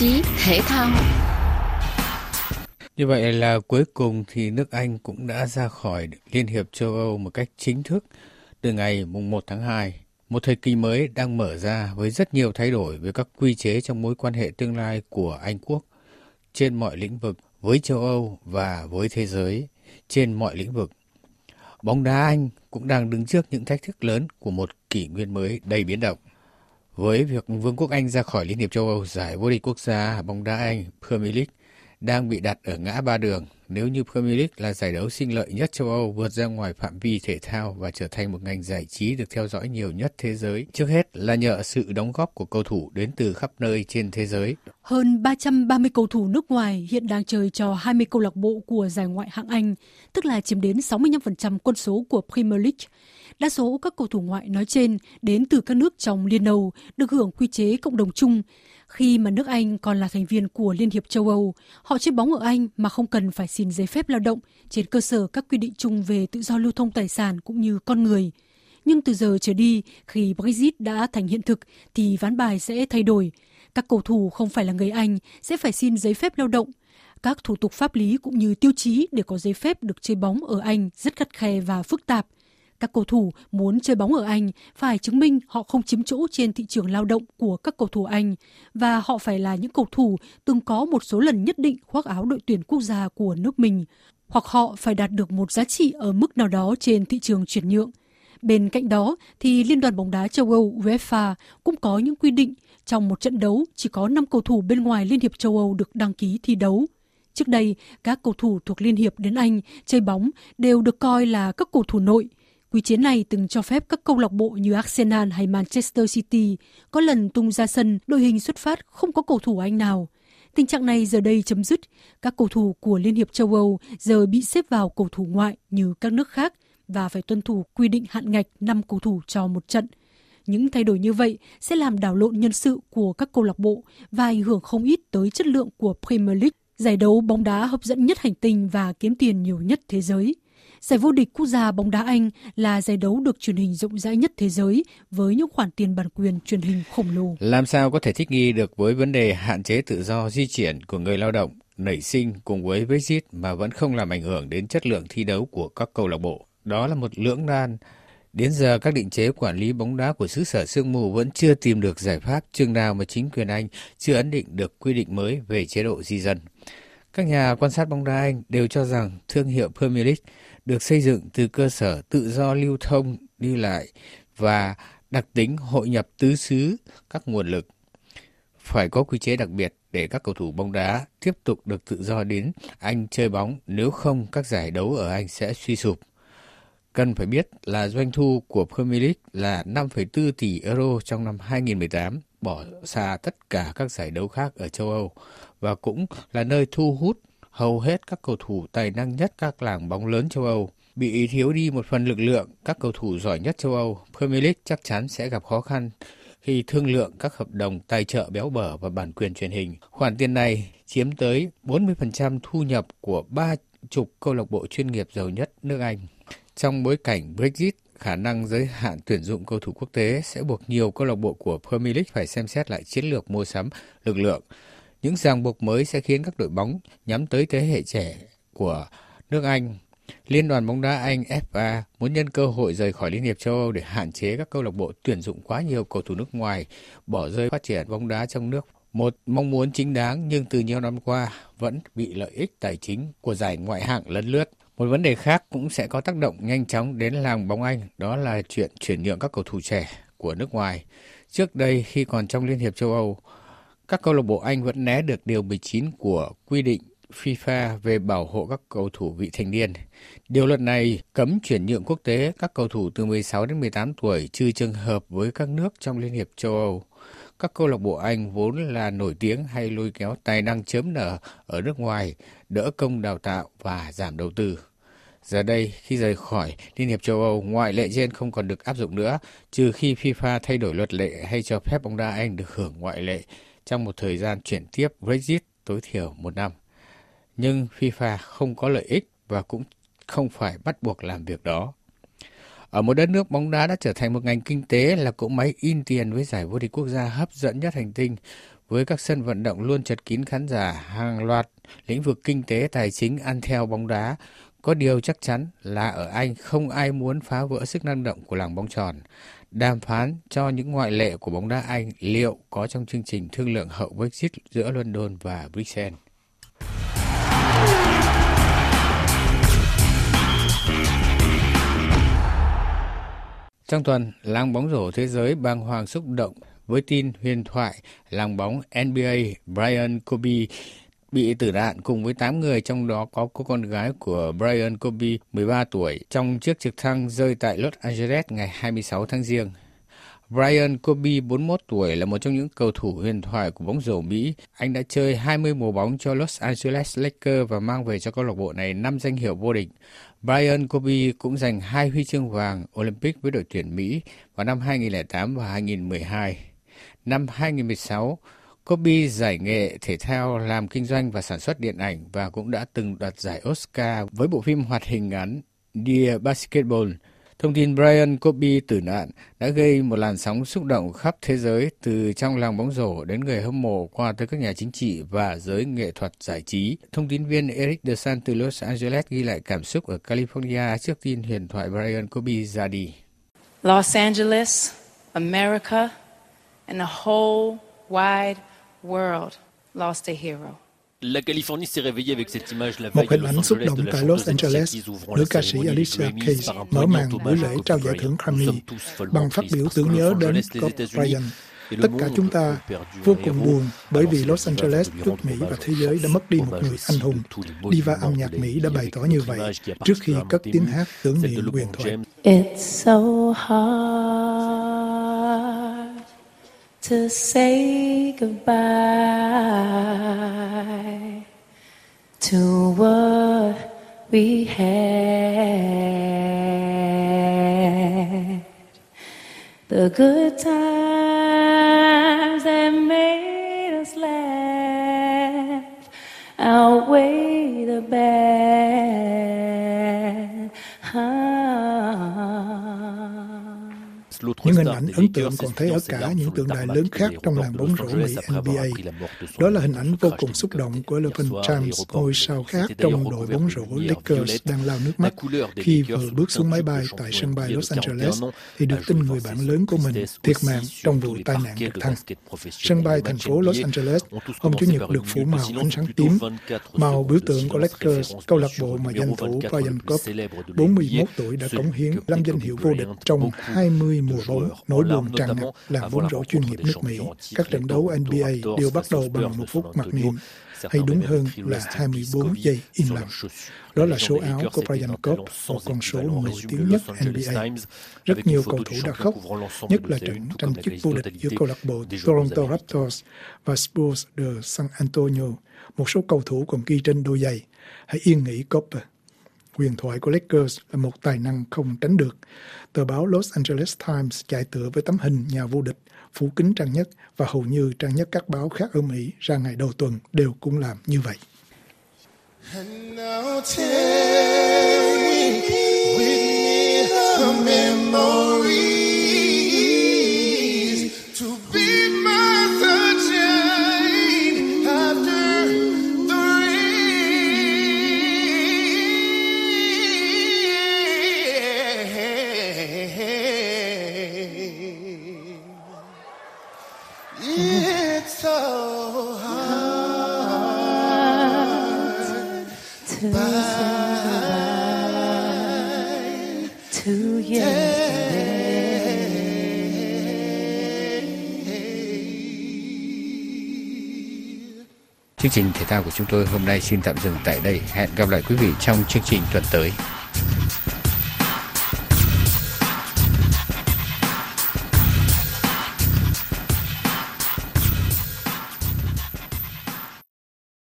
chí, thể thao. Như vậy là cuối cùng thì nước Anh cũng đã ra khỏi Liên hiệp châu Âu một cách chính thức từ ngày mùng 1 tháng 2. Một thời kỳ mới đang mở ra với rất nhiều thay đổi về các quy chế trong mối quan hệ tương lai của Anh quốc trên mọi lĩnh vực với châu Âu và với thế giới trên mọi lĩnh vực. Bóng đá Anh cũng đang đứng trước những thách thức lớn của một kỷ nguyên mới đầy biến động. Với việc Vương quốc Anh ra khỏi Liên hiệp châu Âu, giải vô địch quốc gia bóng đá Anh Premier League đang bị đặt ở ngã ba đường nếu như Premier League là giải đấu sinh lợi nhất châu Âu vượt ra ngoài phạm vi thể thao và trở thành một ngành giải trí được theo dõi nhiều nhất thế giới. Trước hết là nhờ sự đóng góp của cầu thủ đến từ khắp nơi trên thế giới. Hơn 330 cầu thủ nước ngoài hiện đang chơi cho 20 câu lạc bộ của giải ngoại hạng Anh, tức là chiếm đến 65% quân số của Premier League. Đa số các cầu thủ ngoại nói trên đến từ các nước trong Liên Âu, được hưởng quy chế cộng đồng chung. Khi mà nước Anh còn là thành viên của Liên hiệp châu Âu, họ chơi bóng ở Anh mà không cần phải xin giấy phép lao động trên cơ sở các quy định chung về tự do lưu thông tài sản cũng như con người. Nhưng từ giờ trở đi, khi Brexit đã thành hiện thực thì ván bài sẽ thay đổi. Các cầu thủ không phải là người Anh sẽ phải xin giấy phép lao động. Các thủ tục pháp lý cũng như tiêu chí để có giấy phép được chơi bóng ở Anh rất khắt khe và phức tạp – các cầu thủ muốn chơi bóng ở Anh phải chứng minh họ không chiếm chỗ trên thị trường lao động của các cầu thủ Anh và họ phải là những cầu thủ từng có một số lần nhất định khoác áo đội tuyển quốc gia của nước mình, hoặc họ phải đạt được một giá trị ở mức nào đó trên thị trường chuyển nhượng. Bên cạnh đó thì Liên đoàn bóng đá châu Âu UEFA cũng có những quy định trong một trận đấu chỉ có 5 cầu thủ bên ngoài Liên hiệp châu Âu được đăng ký thi đấu. Trước đây, các cầu thủ thuộc Liên hiệp đến Anh chơi bóng đều được coi là các cầu thủ nội – Quy chế này từng cho phép các câu lạc bộ như Arsenal hay Manchester City có lần tung ra sân đội hình xuất phát không có cầu thủ Anh nào. Tình trạng này giờ đây chấm dứt. Các cầu thủ của Liên hiệp châu Âu giờ bị xếp vào cầu thủ ngoại như các nước khác và phải tuân thủ quy định hạn ngạch 5 cầu thủ cho một trận. Những thay đổi như vậy sẽ làm đảo lộn nhân sự của các câu lạc bộ và ảnh hưởng không ít tới chất lượng của Premier League, giải đấu bóng đá hấp dẫn nhất hành tinh và kiếm tiền nhiều nhất thế giới. Giải vô địch quốc gia bóng đá Anh là giải đấu được truyền hình rộng rãi nhất thế giới với những khoản tiền bản quyền truyền hình khổng lồ. Làm sao có thể thích nghi được với vấn đề hạn chế tự do di chuyển của người lao động nảy sinh cùng với Brexit mà vẫn không làm ảnh hưởng đến chất lượng thi đấu của các câu lạc bộ. Đó là một lưỡng nan. Đến giờ các định chế quản lý bóng đá của xứ sở sương mù vẫn chưa tìm được giải pháp chừng nào mà chính quyền Anh chưa ấn định được quy định mới về chế độ di dân. Các nhà quan sát bóng đá Anh đều cho rằng thương hiệu Premier League được xây dựng từ cơ sở tự do lưu thông đi lại và đặc tính hội nhập tứ xứ các nguồn lực. Phải có quy chế đặc biệt để các cầu thủ bóng đá tiếp tục được tự do đến Anh chơi bóng, nếu không các giải đấu ở Anh sẽ suy sụp. Cần phải biết là doanh thu của Premier League là 5,4 tỷ euro trong năm 2018, bỏ xa tất cả các giải đấu khác ở châu Âu và cũng là nơi thu hút hầu hết các cầu thủ tài năng nhất các làng bóng lớn châu Âu. Bị thiếu đi một phần lực lượng, các cầu thủ giỏi nhất châu Âu, Premier League chắc chắn sẽ gặp khó khăn khi thương lượng các hợp đồng tài trợ béo bở và bản quyền truyền hình. Khoản tiền này chiếm tới 40% thu nhập của ba chục câu lạc bộ chuyên nghiệp giàu nhất nước Anh. Trong bối cảnh Brexit, khả năng giới hạn tuyển dụng cầu thủ quốc tế sẽ buộc nhiều câu lạc bộ của Premier League phải xem xét lại chiến lược mua sắm lực lượng. Những ràng buộc mới sẽ khiến các đội bóng nhắm tới thế hệ trẻ của nước Anh. Liên đoàn bóng đá Anh FA muốn nhân cơ hội rời khỏi Liên hiệp châu Âu để hạn chế các câu lạc bộ tuyển dụng quá nhiều cầu thủ nước ngoài, bỏ rơi phát triển bóng đá trong nước. Một mong muốn chính đáng nhưng từ nhiều năm qua vẫn bị lợi ích tài chính của giải ngoại hạng lấn lướt. Một vấn đề khác cũng sẽ có tác động nhanh chóng đến làng bóng Anh, đó là chuyện chuyển nhượng các cầu thủ trẻ của nước ngoài. Trước đây khi còn trong Liên hiệp châu Âu, các câu lạc bộ Anh vẫn né được điều 19 của quy định FIFA về bảo hộ các cầu thủ vị thành niên. Điều luật này cấm chuyển nhượng quốc tế các cầu thủ từ 16 đến 18 tuổi trừ trường hợp với các nước trong Liên hiệp châu Âu. Các câu lạc bộ Anh vốn là nổi tiếng hay lôi kéo tài năng chớm nở ở nước ngoài, đỡ công đào tạo và giảm đầu tư. Giờ đây, khi rời khỏi Liên hiệp châu Âu, ngoại lệ trên không còn được áp dụng nữa, trừ khi FIFA thay đổi luật lệ hay cho phép bóng đá Anh được hưởng ngoại lệ trong một thời gian chuyển tiếp Brexit tối thiểu một năm. Nhưng FIFA không có lợi ích và cũng không phải bắt buộc làm việc đó. Ở một đất nước bóng đá đã trở thành một ngành kinh tế là cỗ máy in tiền với giải vô địch quốc gia hấp dẫn nhất hành tinh với các sân vận động luôn chật kín khán giả, hàng loạt lĩnh vực kinh tế tài chính ăn theo bóng đá. Có điều chắc chắn là ở Anh không ai muốn phá vỡ sức năng động của làng bóng tròn. Đàm phán cho những ngoại lệ của bóng đá Anh liệu có trong chương trình thương lượng hậu Brexit giữa London và Bruxelles. Trong tuần, làng bóng rổ thế giới bàng hoàng xúc động với tin huyền thoại làng bóng NBA Brian Kobe bị tử nạn cùng với 8 người trong đó có cô con gái của Brian Kobe 13 tuổi trong chiếc trực thăng rơi tại Los Angeles ngày 26 tháng Giêng. Brian Kobe 41 tuổi là một trong những cầu thủ huyền thoại của bóng rổ Mỹ. Anh đã chơi 20 mùa bóng cho Los Angeles Lakers và mang về cho câu lạc bộ này 5 danh hiệu vô địch. Brian Kobe cũng giành hai huy chương vàng Olympic với đội tuyển Mỹ vào năm 2008 và 2012. Năm 2016, Kobe giải nghệ thể thao làm kinh doanh và sản xuất điện ảnh và cũng đã từng đoạt giải Oscar với bộ phim hoạt hình ngắn Dear Basketball. Thông tin Brian Kobe tử nạn đã gây một làn sóng xúc động khắp thế giới từ trong làng bóng rổ đến người hâm mộ qua tới các nhà chính trị và giới nghệ thuật giải trí. Thông tin viên Eric DeSan từ Los Angeles ghi lại cảm xúc ở California trước tin huyền thoại Brian Kobe ra đi. Los Angeles, America, and the whole wide world lost a hero. La Californie s'est réveillée avec cette image la Một veille à hình Los ảnh xúc Angeles động de la tại Los Angeles, nữ ca sĩ Alicia Keys mở màn buổi lễ trao giải thưởng Grammy bằng phát biểu tưởng Los nhớ đến Kobe États-Unis Bryant. et le Tất cả monde chúng ta vô cùng buồn bởi vì Los Angeles, nước Mỹ và thế giới đã mất đi một người anh hùng. Diva âm nhạc Mỹ đã bày tỏ như vậy trước khi cất tiếng hát tưởng niệm huyền thoại. It's so hard to say goodbye to what we had. The good times Những hình ảnh ấn tượng còn thấy ở cả những tượng đài lớn khác trong làng bóng rổ Mỹ NBA. Đó là hình ảnh vô cùng xúc động của LeBron James, ngôi sao khác trong đội bóng rổ Lakers đang lao nước mắt khi vừa bước xuống máy bay tại sân bay Los Angeles 41 ans thì được tin người bạn lớn của mình thiệt mạng trong vụ tai nạn trực thăng. Sân bay thành phố Los Angeles hôm Chủ nhật được phủ màu ánh sáng tím 24 màu biểu tượng của Lakers, câu lạc bộ mà danh thủ 24, Brian Cobb, célèbre de 41 l'NBA, tuổi đã cống hiến que 5 prit danh hiệu vô địch trong Beaucoup 20 de mùa joueurs nỗi buồn tràn ngập bóng la rổ rencontre chuyên nghiệp nước Mỹ. Các trận đấu NBA đều bắt đầu bằng một phút mặc niệm, hay đúng hơn là Rest in peace, 24 Kobe giây im lặng. Đó là số áo của Brian Cobb, một con số nổi tiếng nhất NBA. Times, Rất nhiều cầu thủ đã khóc, nhất là trận tranh chức vô địch giữa câu lạc bộ Toronto. Raptors và Spurs de San Antonio. Một số cầu thủ còn ghi trên đôi giày. Hãy yên nghỉ Cobb. Huyền thoại của Lakers là một tài năng không tránh được. Tờ báo Los Angeles Times chạy tựa với tấm hình nhà vô địch, phủ kính trang nhất và hầu như trang nhất các báo khác ở Mỹ ra ngày đầu tuần đều cũng làm như vậy. And now take It's so hard to to Chương trình thể thao của chúng tôi hôm nay xin tạm dừng tại đây. Hẹn gặp lại quý vị trong chương trình tuần tới.